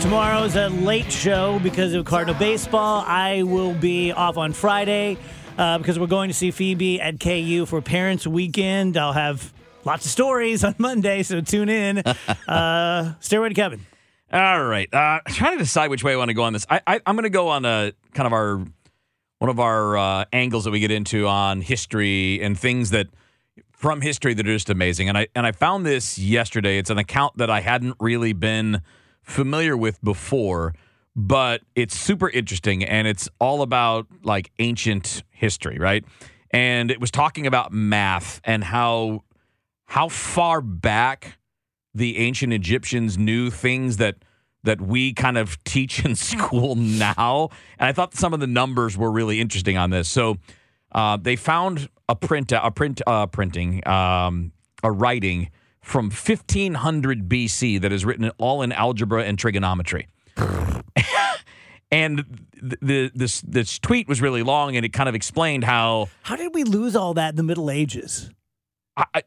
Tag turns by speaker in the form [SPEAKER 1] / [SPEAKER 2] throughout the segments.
[SPEAKER 1] Tomorrow's a late show because of Cardinal baseball. I will be off on Friday uh, because we're going to see Phoebe at KU for Parents Weekend. I'll have lots of stories on Monday, so tune in. Uh, Stairway to Kevin.
[SPEAKER 2] All right. Uh, trying to decide which way I want to go on this. I, I, I'm going to go on a kind of our one of our uh, angles that we get into on history and things that from history that are just amazing. And I and I found this yesterday. It's an account that I hadn't really been familiar with before, but it's super interesting and it's all about like ancient history, right? And it was talking about math and how how far back the ancient Egyptians knew things that that we kind of teach in school now. And I thought some of the numbers were really interesting on this. So uh, they found a print, a print, uh, printing, um, a writing from 1500 BC that is written all in algebra and trigonometry. and the, the, this this tweet was really long, and it kind of explained how
[SPEAKER 1] How did we lose all that in the Middle Ages?
[SPEAKER 2] I, I-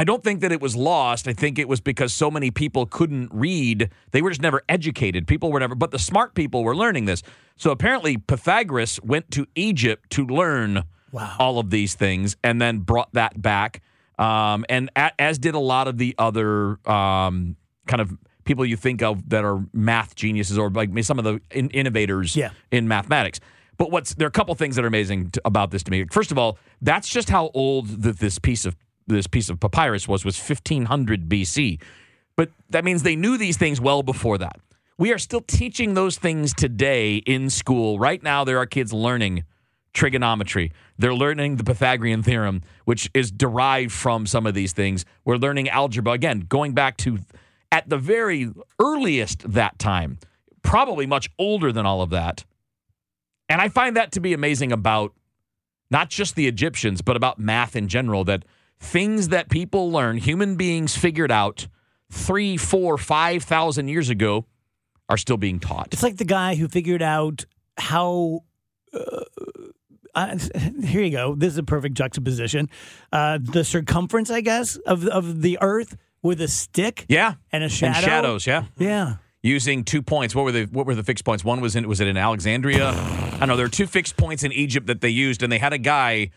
[SPEAKER 2] I don't think that it was lost. I think it was because so many people couldn't read. They were just never educated. People were never, but the smart people were learning this. So apparently, Pythagoras went to Egypt to learn
[SPEAKER 1] Wow.
[SPEAKER 2] all of these things and then brought that back. Um, and a, as did a lot of the other um, kind of people you think of that are math geniuses or like some of the in- innovators
[SPEAKER 1] Yeah.
[SPEAKER 2] in mathematics. But what's there are a couple things that are amazing to, about this to me. First of all, that's just how old that this piece of this piece of papyrus was was 1500 BC. But that means they knew these things well before that. We are still teaching those things today in school. Right now there are kids learning trigonometry. They're learning the Pythagorean theorem, which is derived from some of these things. We're learning algebra again, going back to at the very earliest that time, probably much older than all of that. And I find that to be amazing about not just the Egyptians, but about math in general, that things that people learn, human beings figured out three, four, five thousand years ago are still being taught.
[SPEAKER 1] It's like the guy who figured out how. Uh, uh, here you go. This is a perfect juxtaposition. Uh, the circumference, I guess, of of the Earth with a stick
[SPEAKER 2] Yeah.
[SPEAKER 1] and a shadow.
[SPEAKER 2] And shadows, yeah.
[SPEAKER 1] Yeah.
[SPEAKER 2] Using two points. What were the what were the fixed points? One was in was it in Alexandria? I know there were two fixed points in Egypt that they used, and they had a guy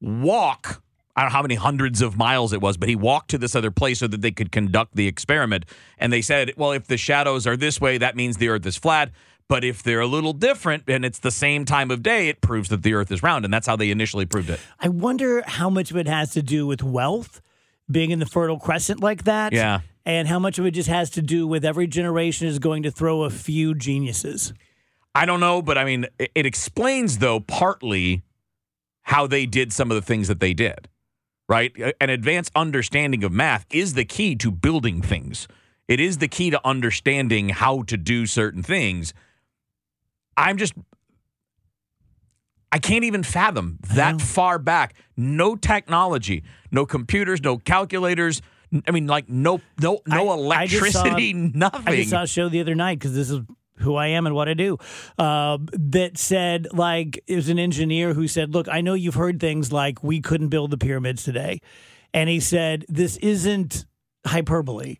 [SPEAKER 2] walk. I don't know how many hundreds of miles it was, but he walked to this other place so that they could conduct the experiment. And they said, well, if the shadows are this way, that means the Earth is flat. But if they're a little different and it's the same time of day, it proves that the Earth is round. And that's how they initially proved it.
[SPEAKER 1] I wonder how much of it has to do with wealth, being in the Fertile Crescent like that.
[SPEAKER 2] Yeah.
[SPEAKER 1] And how much of it just has to do with every generation is going to throw a few geniuses.
[SPEAKER 2] I don't know, but I mean, it, it explains though partly how they did some of the things that they did. Right? An advanced understanding of math is the key to building things. It is the key to understanding how to do certain things. I'm just I can't even fathom that far back. No technology, no computers, no calculators. I mean, like no no no
[SPEAKER 1] I- I saw-
[SPEAKER 2] electricity, nothing.
[SPEAKER 1] I just saw a show the other night because this is who I am and what I do. Uh, that said, like, it was an engineer who said, "Look, I know you've heard things like we couldn't build the pyramids today," and he said, "This isn't hyperbole.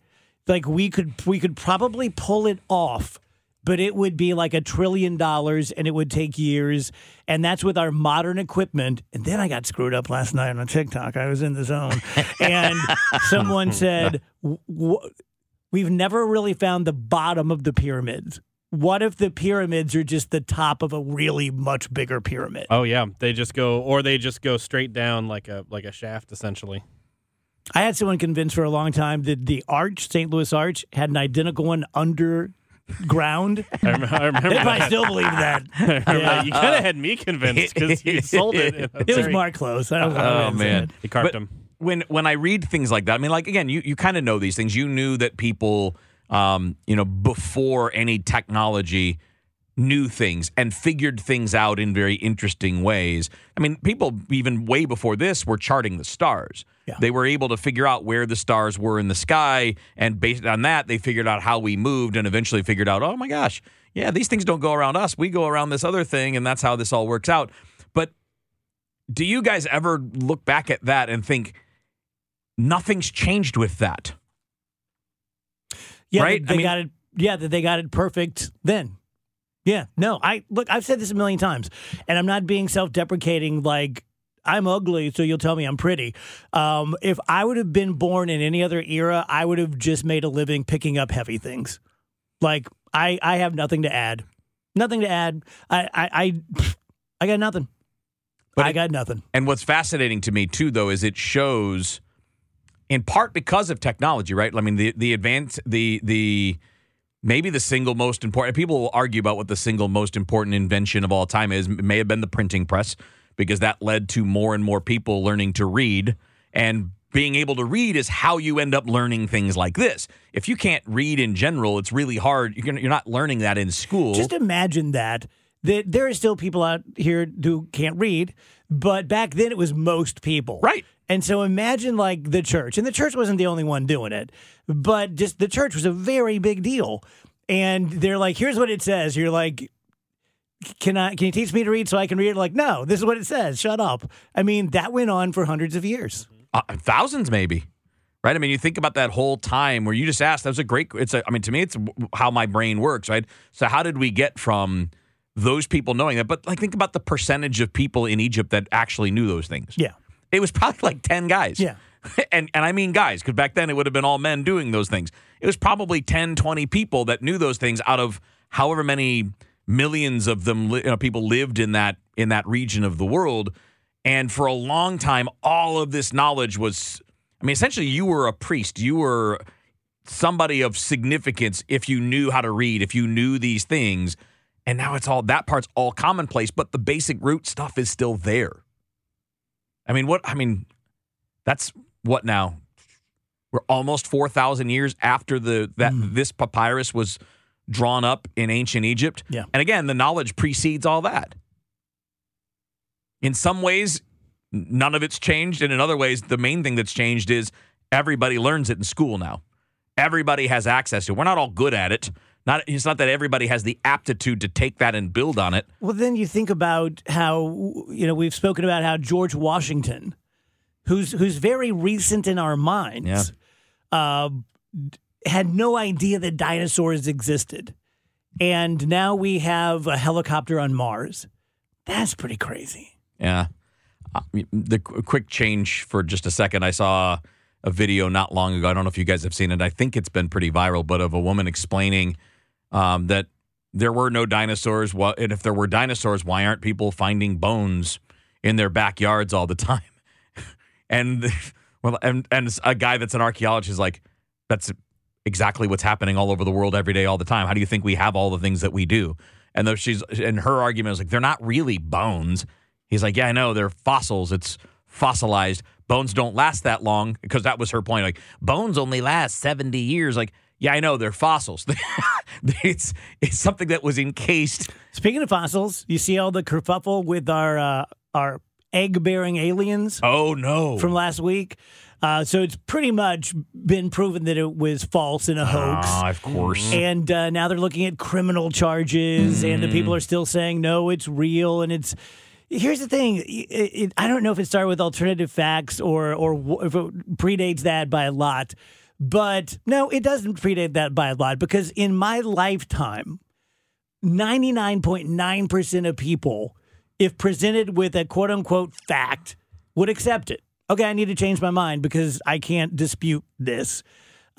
[SPEAKER 1] Like, we could we could probably pull it off." But it would be like a trillion dollars and it would take years. And that's with our modern equipment. And then I got screwed up last night on TikTok. I was in the zone. And someone said, "W- w- we've never really found the bottom of the pyramids. What if the pyramids are just the top of a really much bigger pyramid?
[SPEAKER 3] Oh yeah, they just go, or they just go straight down like a like a shaft, essentially.
[SPEAKER 1] I had someone convinced for a long time that the arch, St. Louis Arch, had an identical one underground.
[SPEAKER 3] I remember, I remember
[SPEAKER 1] They probably
[SPEAKER 3] that.
[SPEAKER 1] still believe that. Yeah.
[SPEAKER 3] that. You kind of had me convinced because you sold it. in a
[SPEAKER 1] It was
[SPEAKER 3] very-
[SPEAKER 1] Mark Close. I don't know.
[SPEAKER 2] Oh, man.
[SPEAKER 3] He carved
[SPEAKER 2] But
[SPEAKER 3] him.
[SPEAKER 2] When when I read things like that, I mean, like again, you you kind of know these things. You knew that people, um, you know, before any technology, knew things and figured things out in very interesting ways. I mean, people even way before this were charting the stars.
[SPEAKER 1] Yeah.
[SPEAKER 2] They were able to figure out where the stars were in the sky, and based on that, they figured out how we moved, and eventually figured out, oh my gosh, yeah, these things don't go around us. We go around this other thing, and that's how this all works out. But do you guys ever look back at that and think nothing's changed with that?
[SPEAKER 1] Yeah,
[SPEAKER 2] Right?
[SPEAKER 1] they,
[SPEAKER 2] I mean-
[SPEAKER 1] got it yeah, that they got it perfect then. Yeah, no, I look, I've said this a million times, and I'm not being self deprecating like I'm ugly, so you'll tell me I'm pretty. Um, if I would have been born in any other era, I would have just made a living picking up heavy things. Like I, I have nothing to add. Nothing to add. I, I, I, I got nothing.
[SPEAKER 2] But
[SPEAKER 1] I
[SPEAKER 2] it-
[SPEAKER 1] got nothing.
[SPEAKER 2] And what's fascinating to me too, though, is it shows, in part because of technology, right? I mean, the the advance, the the maybe the single most important. People will argue about what the single most important invention of all time is. It may have been the printing press because that led to more and more people learning to read and. Being able to read is how you end up learning things like this. If you can't read in general, it's really hard. You're, you're not learning that in school.
[SPEAKER 1] Just imagine that. That there are still people out here who can't read, but back then it was most people.
[SPEAKER 2] Right.
[SPEAKER 1] And so imagine like the church, and the church wasn't the only one doing it, but just the church was a very big deal. And they're like, here's what it says. You're like, can I can you teach me to read so I can read it? Like, no, this is what it says. Shut up. I mean, that went on for hundreds of years.
[SPEAKER 2] uh, thousands maybe right i mean you think about that whole time where you just asked that was a great it's a i mean to me it's how my brain works right so how did we get from those people knowing that but like think about the percentage of people in egypt that actually knew those things
[SPEAKER 1] Yeah.
[SPEAKER 2] It was probably like 10 guys.
[SPEAKER 1] Yeah.
[SPEAKER 2] and and i mean guys because back then it would have been all men doing those things. It was probably 10 20 people that knew those things out of however many millions of them you know, people lived in that in that region of the world. And for a long time all of this knowledge was i mean essentially you were a priest. You were somebody of significance if you knew how to read if you knew these things. And now it's all that part's all commonplace but the basic root stuff is still there i mean what i mean that's what now? We're almost 4000 years after the that mm. this papyrus was drawn up in ancient egypt.
[SPEAKER 1] Yeah.
[SPEAKER 2] and again the knowledge precedes all that. In some ways none of it's changed and in other ways the main thing that's changed is everybody learns it in school now. Everybody has access to it. We're not all good at it not it's not that everybody has the aptitude to take that and build on it
[SPEAKER 1] Well, then you think about how you know we've spoken about how George Washington, who's who's very recent in our minds, uh, had no idea that dinosaurs existed, and now we have a helicopter on Mars. That's pretty crazy.
[SPEAKER 2] Yeah. Uh, the qu- quick change for just a second. I saw a video not long ago. I don't know if you guys have seen it. I think it's been pretty viral, but of a woman explaining um, that there were no dinosaurs. Well, and if there were dinosaurs, why aren't people finding bones in their backyards all the time? and well, and and a guy that's an archaeologist is like, that's exactly what's happening all over the world every day, all the time. How do you think we have all the things that we do? And though she's and her argument is like, they're not really bones. He's like, yeah, I know they're fossils. It's fossilized. Bones don't last that long because that was her point. Like bones only last seventy years. Like, yeah, I know they're fossils. it's it's something that was encased.
[SPEAKER 1] Speaking of fossils, you see all the kerfuffle with our uh, our egg bearing aliens.
[SPEAKER 2] Oh no!
[SPEAKER 1] from last week. Uh, so it's pretty much been proven that it was false and a hoax.
[SPEAKER 2] Ah, of course.
[SPEAKER 1] And uh, now they're looking at criminal charges, and the people are still saying no, it's real. And it's here's the thing: it, it, I don't know if it started with alternative facts or or if it predates that by a lot, but no, it doesn't predate that by a lot because in my lifetime, ninety nine point nine percent of people, if presented with a quote unquote fact, would accept it. Okay, I need to change my mind because I can't dispute this.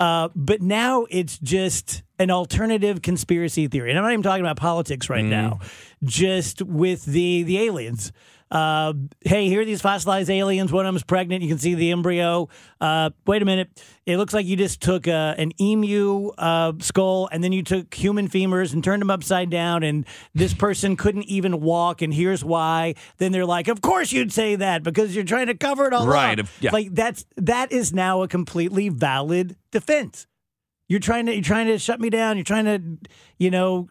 [SPEAKER 1] Uh, but now it's just an alternative conspiracy theory, and I'm not even talking about politics right now. Just with the the aliens. Uh, hey, here are these fossilized aliens. One of them's pregnant. You can see the embryo. Uh, wait a minute. It looks like you just took uh, an emu uh, skull and then you took human femurs and turned them upside down, and this person couldn't even walk. And here's why. Then they're like, "Of course you'd say that because you're trying to cover it all
[SPEAKER 2] Right,
[SPEAKER 1] up."
[SPEAKER 2] yeah.
[SPEAKER 1] Like that's that is now a completely valid defense. You're trying to you're trying to shut me down. You're trying to, you know,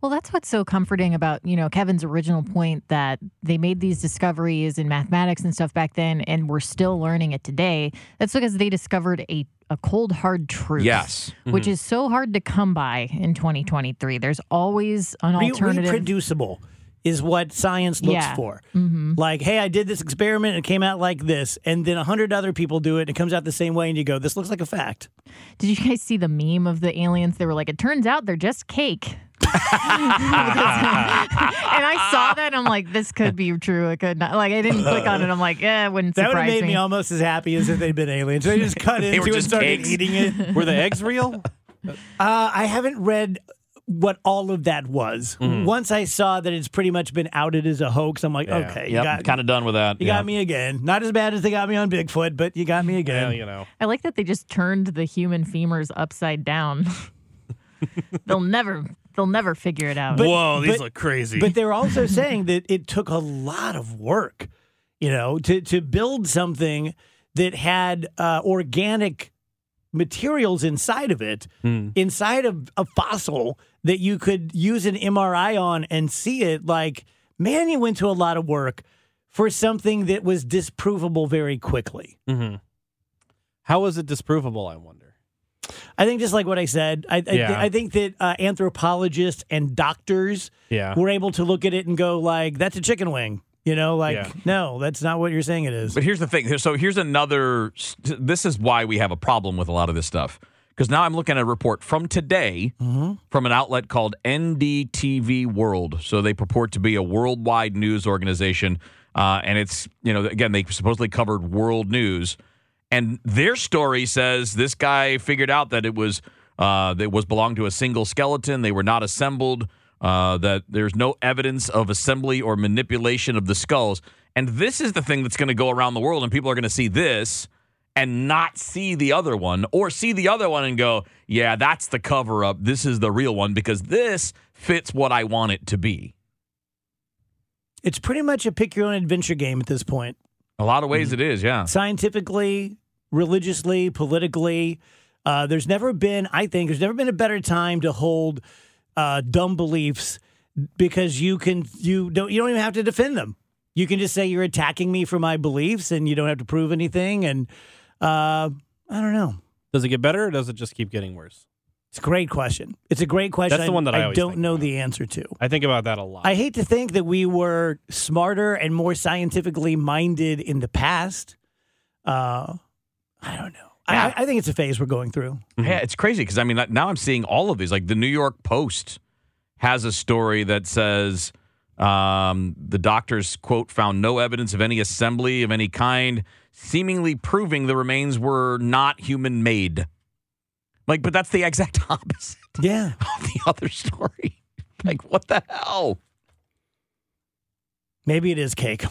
[SPEAKER 4] Well, that's what's so comforting about, you know, Kevin's original point that they made these discoveries in mathematics and stuff back then and we're still learning it today. That's because they discovered a, a cold hard truth.
[SPEAKER 2] Yes.
[SPEAKER 4] Which is so hard to come by in 2023. There's always an
[SPEAKER 1] re-
[SPEAKER 4] alternative.
[SPEAKER 1] reproducible. is what science looks
[SPEAKER 4] Yeah.
[SPEAKER 1] for.
[SPEAKER 4] hmm
[SPEAKER 1] Like, hey, I did this experiment and it came out like this, and then a hundred other people do it and it comes out the same way, and you go, this looks like a fact.
[SPEAKER 4] Did you guys see the meme of the aliens? They were like, it turns out they're just cake. and I saw that. And I'm like, this could be true. It could not. Like, I didn't click on it. I'm like, yeah, it wouldn't
[SPEAKER 1] That would have
[SPEAKER 4] surprise
[SPEAKER 1] made me. almost as happy as if they'd been aliens. They just cut
[SPEAKER 2] They
[SPEAKER 1] into it and
[SPEAKER 2] just
[SPEAKER 1] started
[SPEAKER 2] cakes.
[SPEAKER 1] eating it.
[SPEAKER 3] Were the eggs real?
[SPEAKER 1] Uh, I haven't read what all of that was. Once I saw that it's pretty much been outed as a hoax, I'm like,
[SPEAKER 3] Yeah.
[SPEAKER 1] okay, you
[SPEAKER 2] Yep,
[SPEAKER 1] got
[SPEAKER 2] kind of done with that.
[SPEAKER 1] you
[SPEAKER 2] yeah.
[SPEAKER 1] got me again. Not as bad as they got me on Bigfoot, but you got me again.
[SPEAKER 3] Well, you know.
[SPEAKER 4] I like that they just turned the human femurs upside down. they'll never, they'll never figure it out.
[SPEAKER 1] But-
[SPEAKER 3] Whoa, these
[SPEAKER 1] but-
[SPEAKER 3] look crazy.
[SPEAKER 1] But they're also saying that it took a lot of work, you know, to to build something that had uh, organic materials inside of it,
[SPEAKER 3] Hmm.
[SPEAKER 1] inside of a fossil that you could use an MRI on and see it. Like, man, you went to a lot of work for something that was disprovable very quickly.
[SPEAKER 3] Mhm. How was it disprovable? I wonder.
[SPEAKER 1] I think just like what I said, I I,
[SPEAKER 3] Yeah.
[SPEAKER 1] I think that uh, anthropologists and doctors
[SPEAKER 3] Yeah.
[SPEAKER 1] were able to look at it and go like, "That's a chicken wing." You know, like,
[SPEAKER 3] Yeah.
[SPEAKER 1] no, that's not what you're saying it is.
[SPEAKER 2] But here's the thing. So here's another. This is why we have a problem with a lot of this stuff. Because now I'm looking at a report from today from an outlet called NDTV World. So they purport to be a worldwide news organization, uh, and it's you know again they supposedly covered world news, and their story says this guy figured out that it was uh, that was belonged to a single skeleton. They were not assembled. Uh, that there's no evidence of assembly or manipulation of the skulls. And this is the thing that's going to go around the world, and people are going to see this and not see the other one, or see the other one and go, "Yeah, that's the cover up. This is the real one because this fits what I want it to be."
[SPEAKER 1] It's pretty much a pick your own adventure game at this point.
[SPEAKER 2] A lot of ways it is, yeah.
[SPEAKER 1] Scientifically, religiously, politically, uh, there's never been, I think, there's never been a better time to hold uh, dumb beliefs because you can, you don't, you don't even have to defend them. You can just say you're attacking me for my beliefs, and you don't have to prove anything. And uh, I don't know.
[SPEAKER 3] Does it get better or does it just keep getting worse?
[SPEAKER 1] It's a great question. It's a great question.
[SPEAKER 3] That's the one that I always
[SPEAKER 1] don't know
[SPEAKER 3] about.
[SPEAKER 1] the answer to.
[SPEAKER 3] I think about that a lot.
[SPEAKER 1] I hate to think that we were smarter and more scientifically minded in the past. Uh, I don't know.
[SPEAKER 2] Yeah.
[SPEAKER 1] I, I think it's a phase we're going through.
[SPEAKER 2] Yeah, it's crazy because I mean now I'm seeing all of these. Like the New York Post has a story that says um, the doctors quote found no evidence of any assembly of any kind, seemingly proving the remains were not human made. Like, but that's the exact opposite
[SPEAKER 1] Yeah.
[SPEAKER 2] of the other story. Like, what the hell?
[SPEAKER 1] Maybe it is cake.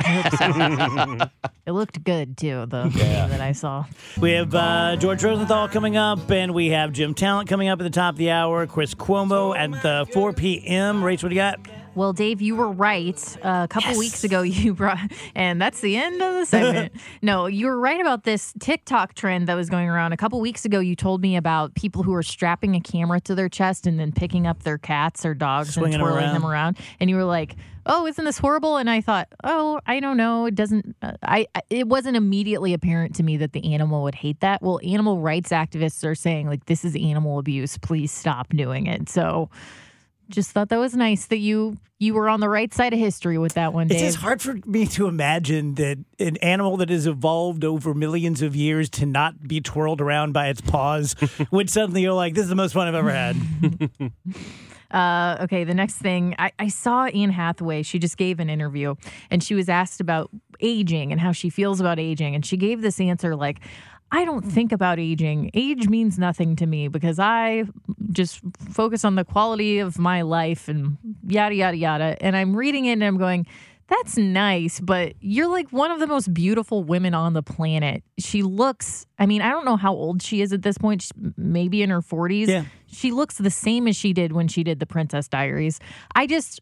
[SPEAKER 4] It looked good too, the video that I saw.
[SPEAKER 1] We have uh, George Rosenthal coming up, and we have Jim Talent coming up at the top of the hour. Chris Cuomo at the 4 p.m. Rachel, what do you got?
[SPEAKER 4] Well, Dave, you were right. Uh, a couple
[SPEAKER 1] Yes.
[SPEAKER 4] weeks ago, you brought, and that's the end of the segment. no, you were right about this TikTok trend that was going around. A couple weeks ago, you told me about people who are strapping a camera to their chest and then picking up their cats or dogs
[SPEAKER 1] Swinging
[SPEAKER 4] and twirling them
[SPEAKER 1] around.
[SPEAKER 4] around. And you were like, "Oh, isn't this horrible?" And I thought, "Oh, I don't know. It doesn't. Uh, I it wasn't immediately apparent to me that the animal would hate that. Well, animal rights activists are saying like this is animal abuse. Please stop doing it. So." Just thought that was nice that you you were on the right side of history with that one,
[SPEAKER 1] It's just hard for me to imagine that an animal that has evolved over millions of years to not be twirled around by its paws would suddenly go like, "This is the most fun I've ever had."
[SPEAKER 4] Uh, okay, the next thing I, I saw Anne Hathaway. She just gave an interview and she was asked about aging and how she feels about aging. And she gave this answer like, I don't think about aging. Age means nothing to me because I just focus on the quality of my life and yada, yada, yada. And I'm reading it and I'm going, that's nice, but you're like one of the most beautiful women on the planet. She looks, I mean, I don't know how old she is at this point, She's maybe in her 40s.
[SPEAKER 1] Yeah.
[SPEAKER 4] She looks the same as she did when she did the Princess Diaries. I just,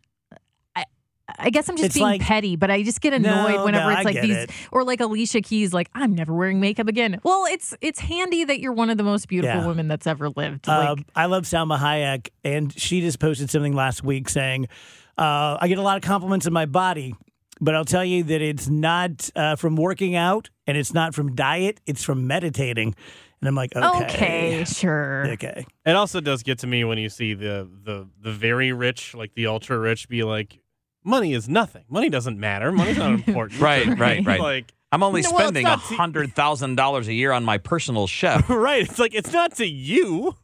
[SPEAKER 4] I, I guess I'm just
[SPEAKER 1] It's
[SPEAKER 4] being
[SPEAKER 1] like-
[SPEAKER 4] petty, but I just get annoyed
[SPEAKER 1] No,
[SPEAKER 4] whenever
[SPEAKER 1] no,
[SPEAKER 4] it's like these,
[SPEAKER 1] it.
[SPEAKER 4] or like Alicia Keys, like I'm never wearing makeup again. Well, it's it's handy that you're one of the most beautiful
[SPEAKER 1] Yeah.
[SPEAKER 4] women that's ever lived.
[SPEAKER 1] Uh,
[SPEAKER 4] Like,
[SPEAKER 1] I love Salma Hayek, and she just posted something last week saying, uh, "I get a lot of compliments on my body, but I'll tell you that it's not uh, from working out and it's not from diet. It's from meditating. And I'm like, okay,
[SPEAKER 4] Okay, sure.
[SPEAKER 1] okay.
[SPEAKER 3] It also does get to me when you see the the the very rich, like the ultra rich, be like, "Money is nothing. Money doesn't matter. Money's not important."
[SPEAKER 2] Right, right, right.
[SPEAKER 3] like,
[SPEAKER 2] I'm only
[SPEAKER 3] No, well,
[SPEAKER 2] spending a hundred thousand dollars a year on my personal chef.
[SPEAKER 3] right. It's like it's not to you.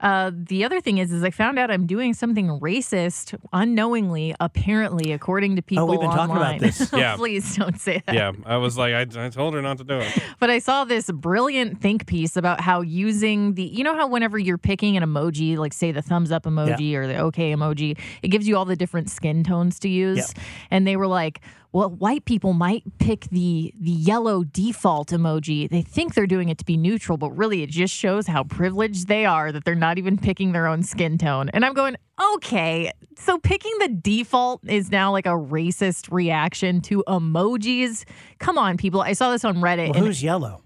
[SPEAKER 4] Uh, the other thing is, is I found out I'm doing something racist unknowingly, apparently, according to people
[SPEAKER 1] Oh, we've been talking about
[SPEAKER 4] online.
[SPEAKER 1] this.
[SPEAKER 3] Yeah.
[SPEAKER 4] Please don't say that.
[SPEAKER 3] Yeah, I was like, I, I told her not to do it.
[SPEAKER 4] But I saw this brilliant think piece about how using the, you know, how whenever you're picking an emoji, like say the thumbs up emoji or the okay emoji, it gives you all the different skin tones to use.
[SPEAKER 1] Yeah.
[SPEAKER 4] And they were like, well, white people might pick the the yellow default emoji. They think they're doing it to be neutral, but really it just shows how privileged they are that they're not even picking their own skin tone. And I'm going, okay, so picking the default is now like a racist reaction to emojis. Come on, people. I saw this on Reddit.
[SPEAKER 1] Well,
[SPEAKER 4] and
[SPEAKER 1] who's yellow?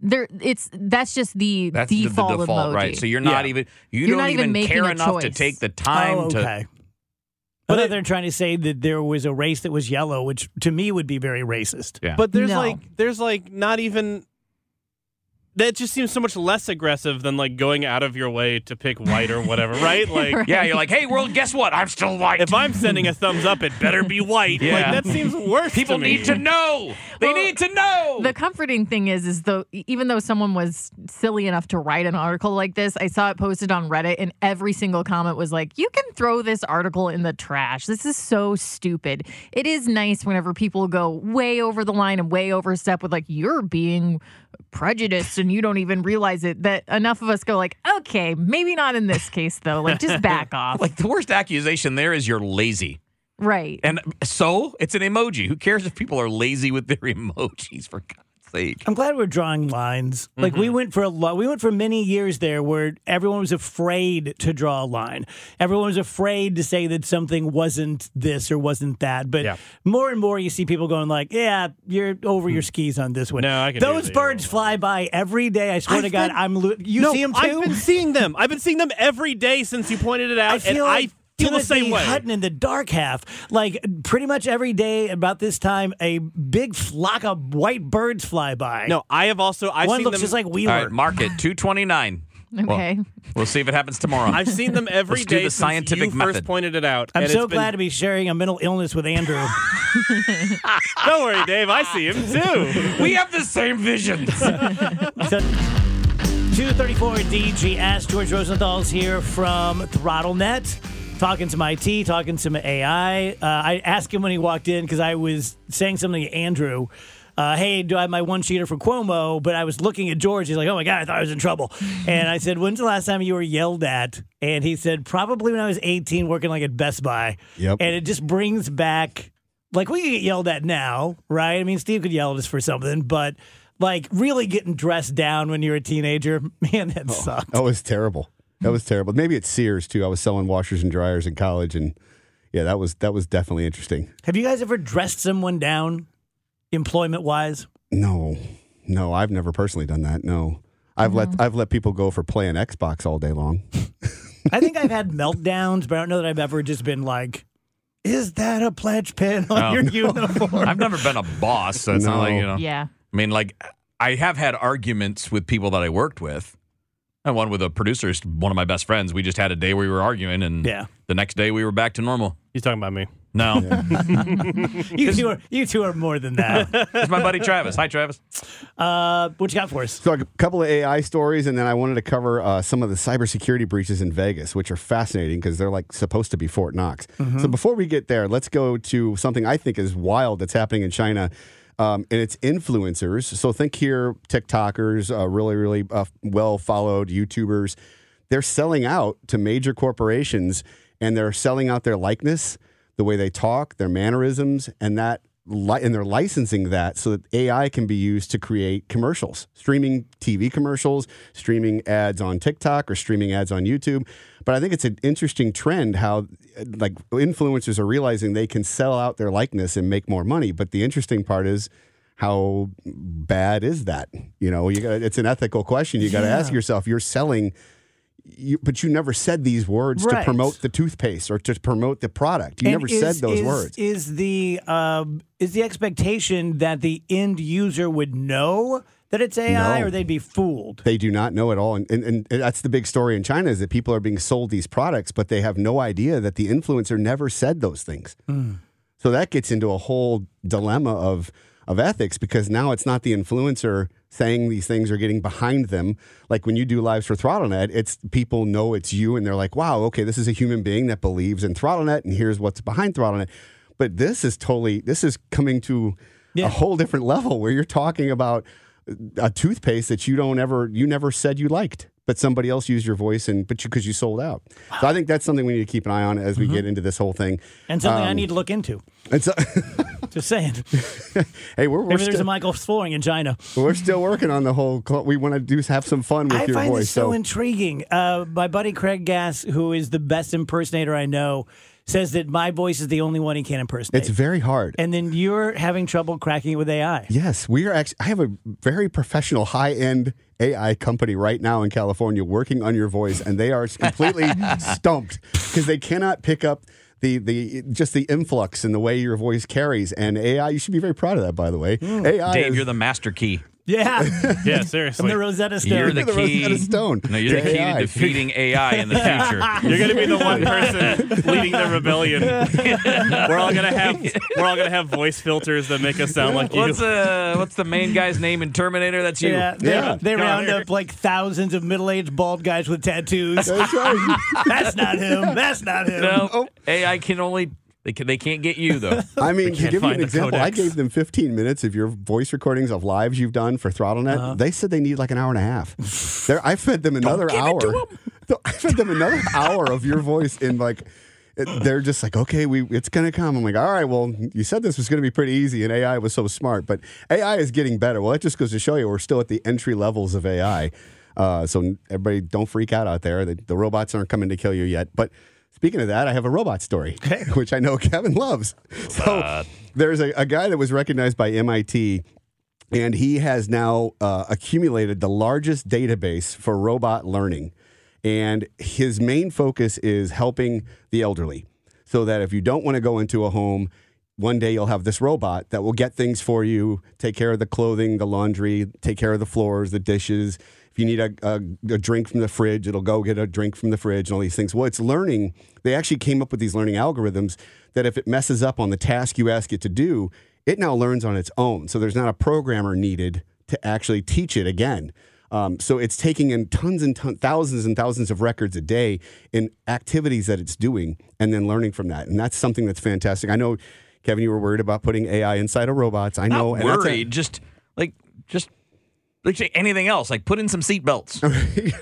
[SPEAKER 4] there it's that's just the
[SPEAKER 2] That's
[SPEAKER 4] default,
[SPEAKER 2] the default,
[SPEAKER 4] emoji.
[SPEAKER 2] right? So you're not
[SPEAKER 3] Yeah.
[SPEAKER 2] even you
[SPEAKER 4] You're
[SPEAKER 2] don't
[SPEAKER 4] not even
[SPEAKER 2] even care
[SPEAKER 4] a
[SPEAKER 2] enough to take the time
[SPEAKER 1] oh,
[SPEAKER 2] to.
[SPEAKER 1] Okay. I thought they're trying to say that there was a race that was yellow, which to me would be very racist.
[SPEAKER 2] Yeah.
[SPEAKER 3] But there's
[SPEAKER 4] No.
[SPEAKER 3] like there's like not even that just seems so much less aggressive than like going out of your way to pick white or whatever, right? Like
[SPEAKER 4] Right.
[SPEAKER 2] yeah, you're like, hey, world, guess what? I'm still white.
[SPEAKER 3] if I'm sending a thumbs up, it better be white.
[SPEAKER 2] Yeah.
[SPEAKER 3] Like that seems worse.
[SPEAKER 2] People
[SPEAKER 3] to me.
[SPEAKER 2] need to know. They
[SPEAKER 4] Well,
[SPEAKER 2] need to know.
[SPEAKER 4] the comforting thing is is though even though someone was silly enough to write an article like this i saw it posted on reddit and every single comment was like you can throw this article in the trash this is so stupid it is nice whenever people go way over the line and way overstep with like you're being prejudiced and you don't even realize it that enough of us go like okay maybe not in this case though like just back off
[SPEAKER 2] like the worst accusation there is you're lazy.
[SPEAKER 4] right
[SPEAKER 2] And so it's an emoji. Who cares if people are lazy with their emojis? For God's sake.
[SPEAKER 1] I'm glad we're drawing lines. Like we mm-hmm. went for a lot. We went for many years there where everyone was afraid to draw a line. Everyone was afraid to say that something wasn't this or wasn't that. But
[SPEAKER 3] Yeah.
[SPEAKER 1] more and more, you see people going like, "Yeah, you're over your hmm. skis on this one."
[SPEAKER 3] No, I can
[SPEAKER 1] Those birds fly by every day. I swear
[SPEAKER 3] I've
[SPEAKER 1] to God,
[SPEAKER 3] been-
[SPEAKER 1] I'm. Lo- you
[SPEAKER 3] no,
[SPEAKER 1] see them too?
[SPEAKER 3] I've been seeing them. I've been seeing them every day since you pointed it out,
[SPEAKER 1] I
[SPEAKER 3] and
[SPEAKER 1] feel
[SPEAKER 3] I
[SPEAKER 1] like
[SPEAKER 3] feel the same way.
[SPEAKER 1] Hutton in the dark half. Like pretty much every day about this time, a big flock of white birds fly by.
[SPEAKER 3] No, I have also I've
[SPEAKER 1] one
[SPEAKER 3] seen
[SPEAKER 1] looks
[SPEAKER 3] them.
[SPEAKER 1] just like
[SPEAKER 2] All
[SPEAKER 1] Wheeler.
[SPEAKER 2] right, mark it. 229.
[SPEAKER 4] okay
[SPEAKER 2] We'll see if it happens tomorrow.
[SPEAKER 3] I've seen them every
[SPEAKER 2] Let's do
[SPEAKER 3] day
[SPEAKER 2] the
[SPEAKER 3] since
[SPEAKER 2] scientific
[SPEAKER 3] you
[SPEAKER 2] method.
[SPEAKER 3] first pointed it out.
[SPEAKER 1] I'm
[SPEAKER 3] and
[SPEAKER 1] so
[SPEAKER 3] it's been-
[SPEAKER 1] glad to be sharing a mental illness with Andrew.
[SPEAKER 3] Don't worry, Dave. I see him too.
[SPEAKER 2] we have the same visions.
[SPEAKER 1] 234 DGS. George Rosenthal's here from ThrottleNet. Talking some IT, talking to some AI. Uh, I asked him when he walked in because I was saying something to Andrew. Uh, hey, do I have my one cheater for Cuomo? But I was looking at George. He's like, oh my God, I thought I was in trouble. and I said, when's the last time you were yelled at? And he said, probably when I was 18 working like at Best Buy.
[SPEAKER 5] Yep.
[SPEAKER 1] And it just brings back, like, we can get yelled at now, right? I mean, Steve could yell at us for something, but like really getting dressed down when you're a teenager, man, that sucked.
[SPEAKER 5] That was terrible. That was terrible. Maybe it's Sears too. I was selling washers and dryers in college, and yeah, that was that was definitely interesting.
[SPEAKER 1] Have you guys ever dressed someone down, employment wise?
[SPEAKER 5] No, no, I've never personally done that. No, I've let mm-hmm. I've let people go for playing Xbox all day long.
[SPEAKER 1] I think I've had meltdowns, but I don't know that I've ever just been like, "Is that a pledge pin on
[SPEAKER 2] Oh.
[SPEAKER 1] your uniform?"
[SPEAKER 2] I've never been a boss, so it's not like, you know.
[SPEAKER 4] yeah
[SPEAKER 2] I mean, like, I have had arguments with people that I worked with. And one with a producer, one of my best friends. We just had a day where we were arguing, and
[SPEAKER 1] Yeah.
[SPEAKER 2] the next day we were back to normal.
[SPEAKER 3] He's talking about me.
[SPEAKER 2] No,
[SPEAKER 1] you two are you two are more than that.
[SPEAKER 2] it's my buddy Travis. Hi, Travis.
[SPEAKER 1] Uh, what you got for us?
[SPEAKER 5] So a couple of AI stories, and then I wanted to cover uh, some of the cybersecurity breaches in Vegas, which are fascinating because they're like supposed to be Fort Knox. So before we get there, let's go to something I think is wild that's happening in China. Um, and it's influencers. So think here, TikTokers, uh, really, really uh, well followed YouTubers. They're selling out to major corporations, and they're selling out their likeness, the way they talk, their mannerisms, and that li- and they're licensing that so that AI can be used to create commercials, streaming TV commercials, streaming ads on TikTok or streaming ads on YouTube. But I think it's an interesting trend how like influencers are realizing they can sell out their likeness and make more money. But the interesting part is how bad is that? You know, you got it's an ethical question. You got to ask yourself. You're selling you, but you never said these words
[SPEAKER 1] Right.
[SPEAKER 5] to promote the toothpaste or to promote the product. You
[SPEAKER 1] And
[SPEAKER 5] never
[SPEAKER 1] is-
[SPEAKER 5] said those
[SPEAKER 1] is-
[SPEAKER 5] words.
[SPEAKER 1] Is the um, is the expectation that the end user would know that it's AI,
[SPEAKER 5] No.
[SPEAKER 1] or they'd be fooled?
[SPEAKER 5] They do not know at all. And, and, and that's the big story in China is that people are being sold these products, but they have no idea that the influencer never said those things. So that gets into a whole dilemma of, of ethics because now it's not the influencer saying these things or getting behind them. Like when you do lives for ThrottleNet, it's people know it's you and they're like, wow, okay, this is a human being that believes in ThrottleNet and here's what's behind ThrottleNet. But this is totally, this is coming to
[SPEAKER 1] Yeah.
[SPEAKER 5] a whole different level where you're talking about a toothpaste that you don't ever you never said you liked but somebody else used your voice and but you because you sold out so i think that's something we need to keep an eye on as we get into this whole thing
[SPEAKER 1] And something I
[SPEAKER 5] Um,
[SPEAKER 1] need to look into.
[SPEAKER 5] and so
[SPEAKER 1] Just saying.
[SPEAKER 5] hey we're, we're,
[SPEAKER 1] Maybe there's a Michael Flooring in China.
[SPEAKER 5] we're still working on the whole we want to do have some fun with
[SPEAKER 1] I
[SPEAKER 5] your voice
[SPEAKER 1] so,
[SPEAKER 5] so
[SPEAKER 1] intriguing. Uh, my buddy Craig Gass, who is the best impersonator I know, says that my voice is the only one he can impersonate.
[SPEAKER 5] it's very hard
[SPEAKER 1] and then you're having trouble cracking it with AI.
[SPEAKER 5] Yes, we are actually. I have a very professional, high-end AI company right now in California working on your voice, and they are completely stumped because they cannot pick up the the just the influx and the way your voice carries. And AI, you should be very proud of that, by the way. Hmm. AI,
[SPEAKER 2] Dave,
[SPEAKER 5] is,
[SPEAKER 2] you're the master key.
[SPEAKER 1] Yeah.
[SPEAKER 3] Yeah, seriously.
[SPEAKER 1] I'm
[SPEAKER 3] seriously.
[SPEAKER 1] the Rosetta Stone.
[SPEAKER 2] You're the
[SPEAKER 5] the
[SPEAKER 2] key.
[SPEAKER 5] Rosetta Stone
[SPEAKER 2] No, you're the
[SPEAKER 5] to
[SPEAKER 2] key
[SPEAKER 5] AI.
[SPEAKER 2] to defeating AI in the future.
[SPEAKER 3] You're gonna be the one person leading the rebellion. we're all gonna have we're all gonna have voice filters that make us sound like you.
[SPEAKER 2] What's uh what's the main guy's name in Terminator? That's you.
[SPEAKER 1] Yeah, they,
[SPEAKER 5] Yeah.
[SPEAKER 1] they round up like thousands of middle-aged bald guys with tattoos.
[SPEAKER 5] That's right.
[SPEAKER 1] That's not him. That's not him.
[SPEAKER 2] No,
[SPEAKER 5] Oh.
[SPEAKER 2] AI can only they can, they can't get you though.
[SPEAKER 5] I mean, to give you an example, I gave them 15 minutes of your voice recordings of lives you've done for ThrottleNet. They said they need like an hour and a half. They're, I fed them another hour.
[SPEAKER 2] to
[SPEAKER 5] I fed them another hour of your voice in like. it- They're just like, okay, we it's gonna come. I'm like, all right, well, you said this was gonna be pretty easy, and AI was so smart, but AI is getting better. Well, that just goes to show you we're still at the entry levels of AI. Uh, so everybody, don't freak out out there. The, the robots aren't coming to kill you yet, but Speaking of that, I have a robot story, which I know Kevin loves. So there's a, a guy that was recognized by MIT, and he has now uh, accumulated the largest database for robot learning. And his main focus is helping the elderly so that if you don't want to go into a home, one day you'll have this robot that will get things for you, take care of the clothing, the laundry, take care of the floors, the dishes. If you need a, a, a drink from the fridge, it'll go get a drink from the fridge and all these things. Well, it's learning. They actually came up with these learning algorithms that if it messes up on the task you ask it to do, it now learns on its own. So there's not a programmer needed to actually teach it again. Um, so it's taking in tons and ton, thousands and thousands of records a day in activities that it's doing and then learning from that. And that's something that's fantastic. I know, Kevin, you were worried about putting AI inside of robots. I know.
[SPEAKER 2] Not
[SPEAKER 5] and that's a-
[SPEAKER 2] worried. just like just anything else. Like put in some seatbelts,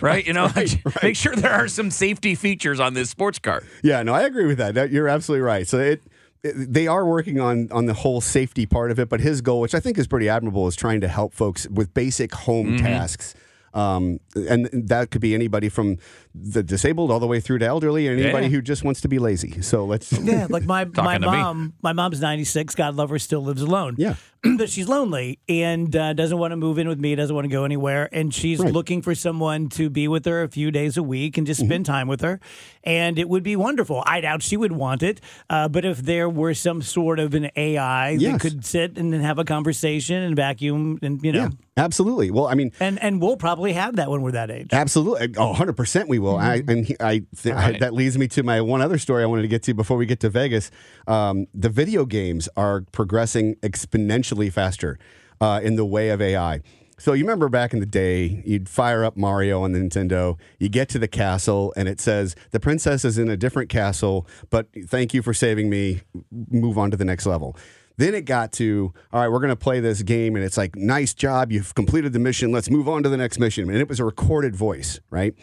[SPEAKER 2] right? You know, make sure there are some safety features on this sports car.
[SPEAKER 5] Yeah, no, I agree with that. You're absolutely right. So it, it- they are working on on the whole safety part of it, but his goal, which I think is pretty admirable, is trying to help folks with basic home
[SPEAKER 2] Mm-hmm. tasks.
[SPEAKER 5] tasks. Um, and that could be anybody from the disabled all the way through to elderly, and anybody
[SPEAKER 2] Yeah.
[SPEAKER 5] who just wants to be lazy. So let's.
[SPEAKER 1] Yeah, like my my
[SPEAKER 2] Talking to me.
[SPEAKER 1] mom. My mom's 96. God love her, still lives alone.
[SPEAKER 5] Yeah.
[SPEAKER 1] but she's lonely and uh, doesn't want to move in with me. Doesn't want to go anywhere, and she's
[SPEAKER 5] Right.
[SPEAKER 1] looking for someone to be with her a few days a week and just
[SPEAKER 5] Mm-hmm.
[SPEAKER 1] spend time with her. And it would be wonderful. I doubt she would want it, uh, but if there were some sort of an AI that could sit and have a conversation and vacuum, and you know,
[SPEAKER 5] Yeah, absolutely. Well, I mean,
[SPEAKER 1] and and we'll probably have that when we're that age.
[SPEAKER 5] Absolutely. Oh, 100% we will. I, and he, I, th- I-
[SPEAKER 2] Right.
[SPEAKER 5] that leads me to my one other story I wanted to get to before we get to Vegas. Um, the video games are progressing exponentially faster uh, in the way of AI. So you remember back in the day, you'd fire up Mario on the Nintendo, you get to the castle, and it says, the princess is in a different castle, but thank you for saving me. Move on to the next level. Then it got to, all right, we're going to play this game, and it's like, nice job, you've completed the mission, let's move on to the next mission. And it was a recorded voice, right?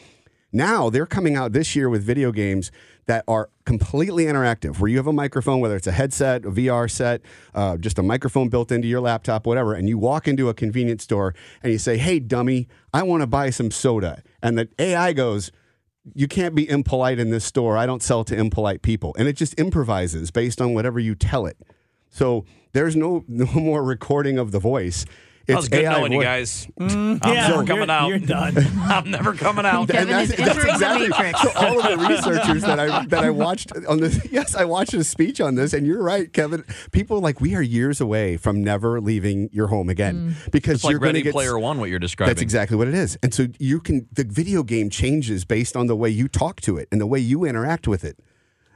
[SPEAKER 5] Now they're coming out this year with video games that are completely interactive, where you have a microphone, whether it's a headset, a VR set, uh, just a microphone built into your laptop, whatever, and you walk into a convenience store and you say, "Hey, dummy, I want to buy some soda," and the AI goes. You can't be impolite in this store. I don't sell to impolite people. And it just improvises based on whatever you tell it. So there's no no more recording of the voice.
[SPEAKER 2] That was good
[SPEAKER 5] AI
[SPEAKER 2] knowing you guys.
[SPEAKER 1] Mm,
[SPEAKER 2] I'm
[SPEAKER 1] yeah,
[SPEAKER 2] never
[SPEAKER 1] you're-
[SPEAKER 2] coming out.
[SPEAKER 1] You're done.
[SPEAKER 2] I'm never coming out.
[SPEAKER 4] Kevin
[SPEAKER 5] And
[SPEAKER 4] is entering the matrix.
[SPEAKER 5] So all of the researchers that I that I watched on this, yes, I watched a speech on this, and you're right, Kevin. People are like we are years away from never leaving your home again because
[SPEAKER 2] It's
[SPEAKER 5] you're going to
[SPEAKER 2] Ready
[SPEAKER 5] get
[SPEAKER 2] Player One, what you're describing.
[SPEAKER 5] That's exactly what it is. And so you can the video game changes based on the way you talk to it and the way you interact with it.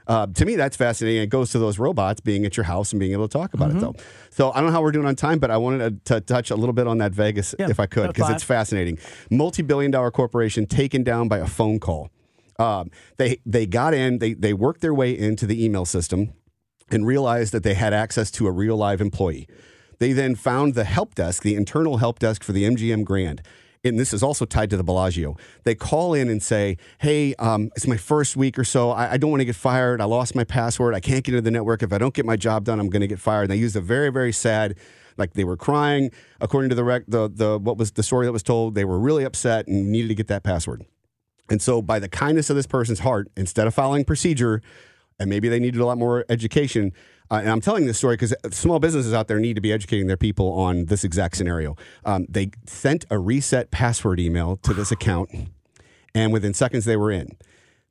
[SPEAKER 5] Uh, to me, that's fascinating. It goes to those robots being at your house and being able to talk about it, though. So I don't know how we're doing on time, but I wanted to, to touch a little bit on that Vegas,
[SPEAKER 1] Yeah,
[SPEAKER 5] if I could, because it's fascinating. Multi-billion-dollar corporation taken down by a phone call. Um, they they got in, they they worked their way into the email system and realized that they had access to a real live employee. They then found the help desk, the internal help desk for the MGM Grand. And this is also tied to the Bellagio. They call in and say, Hey, um, it's my first week or so. I, I don't want to get fired. I lost my password. I can't get into the network. If I don't get my job done, I'm going to get fired. And they used a very, very sad, like they were crying. According to the, rec- the, the, what was the story that was told, they were really upset and needed to get that password. And so, by the kindness of this person's heart, instead of following procedure, and maybe they needed a lot more education. Uh, and I'm telling this story because small businesses out there need to be educating their people on this exact scenario. Um, they sent a reset password email to this account, and within seconds they were in.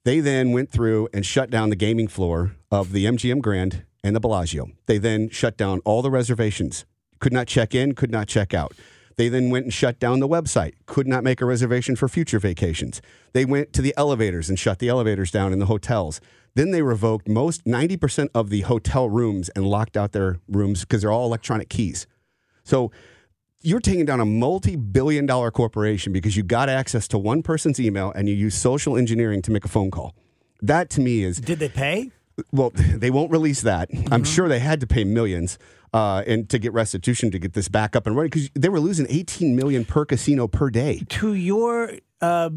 [SPEAKER 5] They then went through and shut down the gaming floor of the MGM Grand and the Bellagio. They then shut down all the reservations. Could not check in, could not check out. They then went and shut down the website, could not make a reservation for future vacations. They went to the elevators and shut the elevators down in the hotels. Then they revoked most 90% of the hotel rooms and locked out their rooms because they're all electronic keys. So you're taking down a multi-billion dollar corporation because you got access to one person's email and you use social engineering to make a phone call. That to me is
[SPEAKER 1] Did they pay?
[SPEAKER 5] well, they won't release that. I'm mm-hmm. sure they had to pay millions uh, and to get restitution to get this back up and running because they were losing 18 million per casino per day.
[SPEAKER 1] to your uh,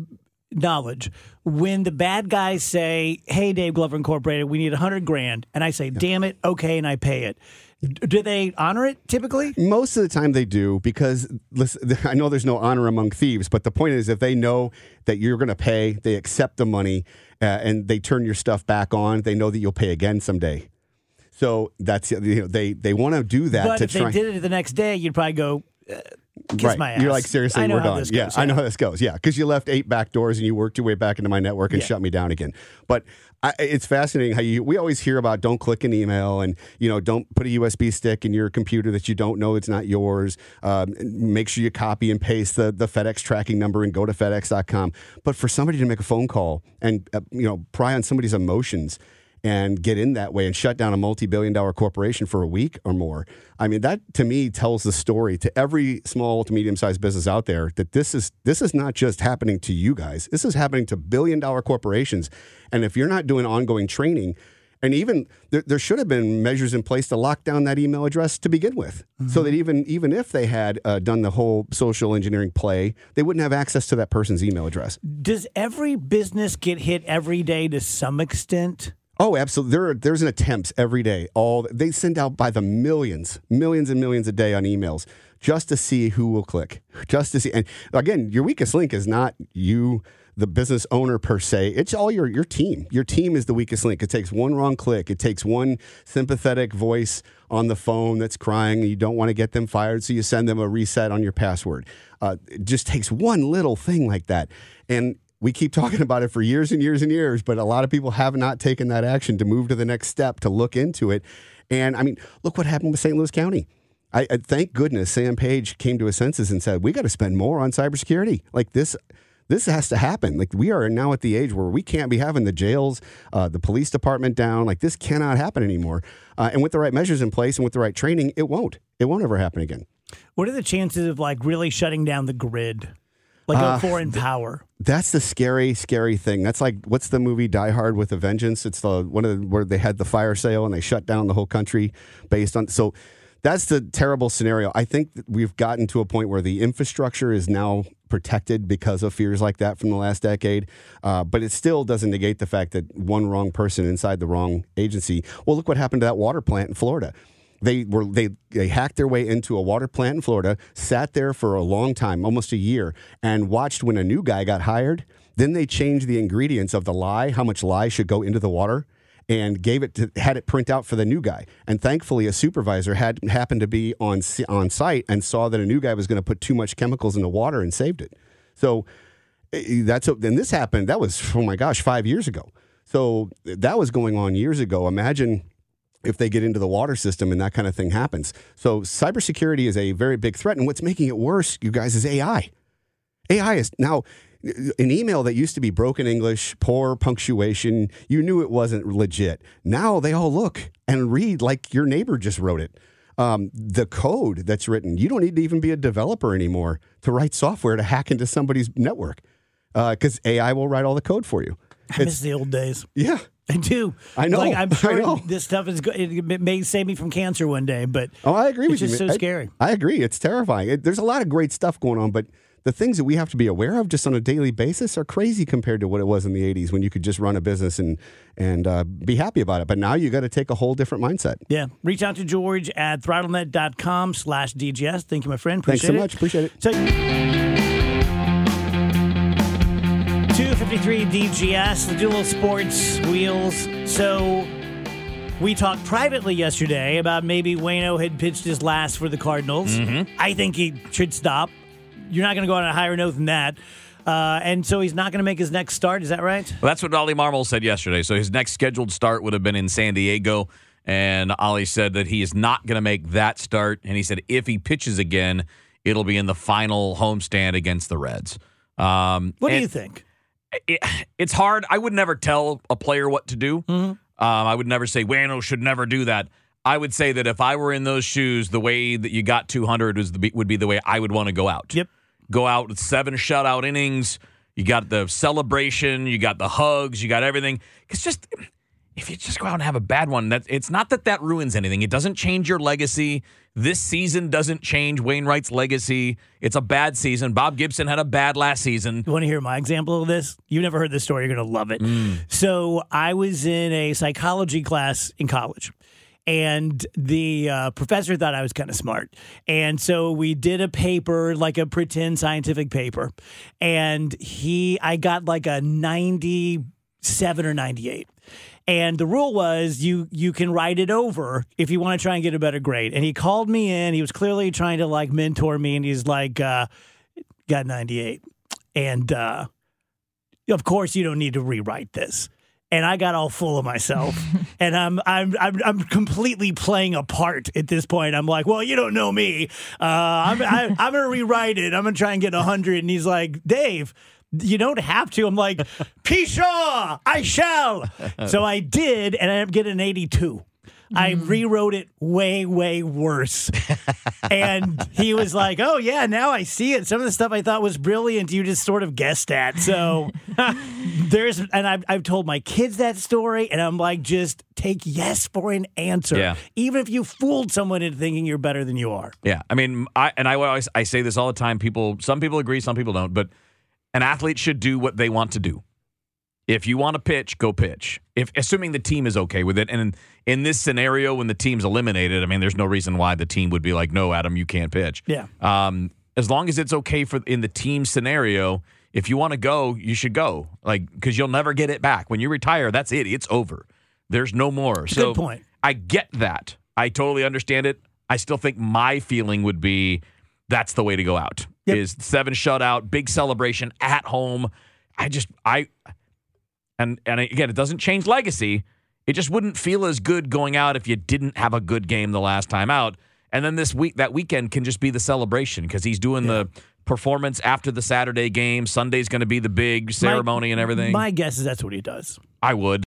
[SPEAKER 1] knowledge, when the bad guys say, "Hey, Dave Glover Incorporated, we need hundred grand," and I say, "Damn it, okay," and I pay it, do they honor it typically?
[SPEAKER 5] Most of the time they do because listen, I know there's no honor among thieves, but the point is if they know that you're going to pay, they accept the money uh, and they turn your stuff back on, they know that you'll pay again someday. So that's you know they they want to do that
[SPEAKER 1] But
[SPEAKER 5] to
[SPEAKER 1] if they did it the next day, you'd probably go, uh, "Kiss
[SPEAKER 5] right.
[SPEAKER 1] my ass."
[SPEAKER 5] You're like seriously, we're done. yeah,
[SPEAKER 1] goes,
[SPEAKER 5] I know how this goes. Yeah, because you left eight back doors and you worked your way back into my network and
[SPEAKER 1] Yeah.
[SPEAKER 5] shut me down again. But I, it's fascinating how you. We always hear about don't click an email and you know don't put a USB stick in your computer that you don't know it's not yours. Um, make sure you copy and paste the the FedEx tracking number and go to FedEx.com. But for somebody to make a phone call and uh, you know pry on somebody's emotions and get in that way and shut down a multi-billion dollar corporation for a week or more. I mean, that to me tells the story to every small to medium-sized business out there that this is this is not just happening to you guys. This is happening to billion-dollar corporations. And if you're not doing ongoing training, and even there, there should have been measures in place to lock down that email address to begin with, so that even even if they had uh, done the whole social engineering play, they wouldn't have access to that person's email address.
[SPEAKER 1] Does every business get hit every day to some extent?
[SPEAKER 5] Oh, absolutely. There are, there's an attempts every day. All they send out by the millions, millions and millions a day on emails just to see who will click, just to see. And again, your weakest link is not you, the business owner per se. It's all your your team. Your team is the weakest link. It takes one wrong click. It takes one sympathetic voice on the phone that's crying you don't want to get them fired, so you send them a reset on your password. Uh, it just takes one little thing like that, and we keep talking about it for years and years and years, but a lot of people have not taken that action to move to the next step to look into it. And I mean, look what happened with St. Louis County. I, I thank goodness Sam Page came to his senses and said, "We got to spend more on cybersecurity. Like this, this has to happen. Like we are now at the age where we can't be having the jails, uh, the police department down. Like this cannot happen anymore. Uh, and with the right measures in place and with the right training, it won't. It won't ever happen again.
[SPEAKER 1] What are the chances of like really shutting down the grid, like
[SPEAKER 5] Uh,
[SPEAKER 1] a foreign power?
[SPEAKER 5] That's the scary, scary thing. That's like what's the movie Die Hard with a Vengeance? It's the one of the where they had the fire sale and they shut down the whole country based on so that's the terrible scenario. I think that we've gotten to a point where the infrastructure is now protected because of fears like that from the last decade, uh, but it still doesn't negate the fact that one wrong person inside the wrong agency. Well, look what happened to that water plant in Florida. They were they they hacked their way into a water plant in Florida, sat there for a long time, almost a year, and watched when a new guy got hired. Then they changed the ingredients of the lye, how much lye should go into the water, and gave it to had it print out for the new guy. And thankfully, a supervisor had happened to be on on site and saw that a new guy was going to put too much chemicals in the water and saved it. So eh, that's then this happened. That was oh my gosh, five years ago. So that was going on years ago. Imagine if they get into the water system and that kind of thing happens. So cybersecurity is a very big threat. And what's making it worse, you guys, is AI. AI is now an email that used to be broken English, poor punctuation. You knew it wasn't legit. Now they all look and read like your neighbor just wrote it. Um, the code that's written, you don't need to even be a developer anymore to write software to hack into somebody's network because AI will write all the code for you.
[SPEAKER 1] I miss the old days.
[SPEAKER 5] Yeah.
[SPEAKER 1] I do.
[SPEAKER 5] I know.
[SPEAKER 1] Like I'm sure
[SPEAKER 5] know.
[SPEAKER 1] this stuff is. go- It may save me from cancer one day, but
[SPEAKER 5] Oh, I agree
[SPEAKER 1] it's
[SPEAKER 5] with you.
[SPEAKER 1] just
[SPEAKER 5] man.
[SPEAKER 1] so
[SPEAKER 5] I-
[SPEAKER 1] scary.
[SPEAKER 5] I agree. It's terrifying. It, there's a lot of great stuff going on, but the things that we have to be aware of just on a daily basis are crazy compared to what it was in the 80s when you could just run a business and and uh, be happy about it. But now you got to take a whole different mindset.
[SPEAKER 1] Yeah. Reach out to George at throttlenet.com slash DGS. Thank you, my friend.
[SPEAKER 5] Thanks so
[SPEAKER 1] Appreciate it.
[SPEAKER 5] much. Appreciate it.
[SPEAKER 1] So, 253 DGS, the dual sports wheels. So, we talked privately yesterday about maybe Wayno had pitched his last for the Cardinals.
[SPEAKER 2] Mm-hmm.
[SPEAKER 1] I think he should stop. You're not going to go on a higher note than that. Uh, and so he's not going to make his next start. Is that right?
[SPEAKER 2] Well, that's what Ollie Marmol said yesterday. So his next scheduled start would have been in San Diego. And Ollie said that he is not going to make that start. And he said if he pitches again, it'll be in the final homestand against the Reds. Um,
[SPEAKER 1] What do you think?
[SPEAKER 2] It, it's hard. I would never tell a player what to do.
[SPEAKER 1] Mm-hmm.
[SPEAKER 2] Um, I would never say Wayno should never do that. I would say that if I were in those shoes, the way that you got 200 was the, would be the way I would want to go out
[SPEAKER 1] Yep.
[SPEAKER 2] go out with seven shutout innings. You got the celebration, you got the hugs, you got everything. It's just if you just go out and have a bad one, that it's not that that ruins anything. It doesn't change your legacy. This season doesn't change Wainwright's legacy. It's a bad season. Bob Gibson had a bad last season.
[SPEAKER 1] You want to hear my example of this? You've never heard this story. You're going to love it.
[SPEAKER 2] Mm.
[SPEAKER 1] So I was in a psychology class in college. And the uh, professor thought I was kind of smart. And so we did a paper, like a pretend scientific paper. And he, I got like a 97 or 98. And the rule was you you can write it over if you want to try and get a better grade. And he called me in. He was clearly trying to like mentor me. And he's like, uh, got 98. And uh, of course, you don't need to rewrite this. And I got all full of myself, and I'm I'm I'm I'm completely playing a part at this point. I'm like, well, you don't know me. Uh, I'm I, I'm gonna rewrite it. I'm gonna try and get hundred. And he's like, Dave, you don't have to. I'm like, Pshaw, I shall. So I did, and I ended up getting an 82. I hmm. rewrote it way, way worse. and he was like, Oh, yeah, now I see it. Some of the stuff I thought was brilliant, you just sort of guessed at. So there's, and I've, I've told my kids that story, and I'm like, just take yes for an answer.
[SPEAKER 2] Yeah.
[SPEAKER 1] Even if you fooled someone into thinking you're better than you are.
[SPEAKER 2] Yeah, I mean, I and I always I say this all the time. People, some people agree, some people don't. But an athlete should do what they want to do. If you want to pitch, go pitch. If assuming the team is okay with it, and in, in this scenario, when the team's eliminated, I mean, there's no reason why the team would be like, "No, Adam, you can't pitch."
[SPEAKER 1] Yeah.
[SPEAKER 2] Um, as long as it's okay for in the team scenario, if you want to go, you should go. Like because you'll never get it back when you retire. That's it. It's over. There's no more. so
[SPEAKER 1] good point.
[SPEAKER 2] I get that. I totally understand it. I still think my feeling would be that's the way to go out.
[SPEAKER 1] Yep.
[SPEAKER 2] Is seven shutout, big celebration at home. I just I and and again, it doesn't change legacy. It just wouldn't feel as good going out if you didn't have a good game the last time out. And then this week, that weekend can just be the celebration because he's doing the performance after the Saturday game. Sunday's going to be the big ceremony and everything.
[SPEAKER 1] My guess is that's what he does.
[SPEAKER 2] I would.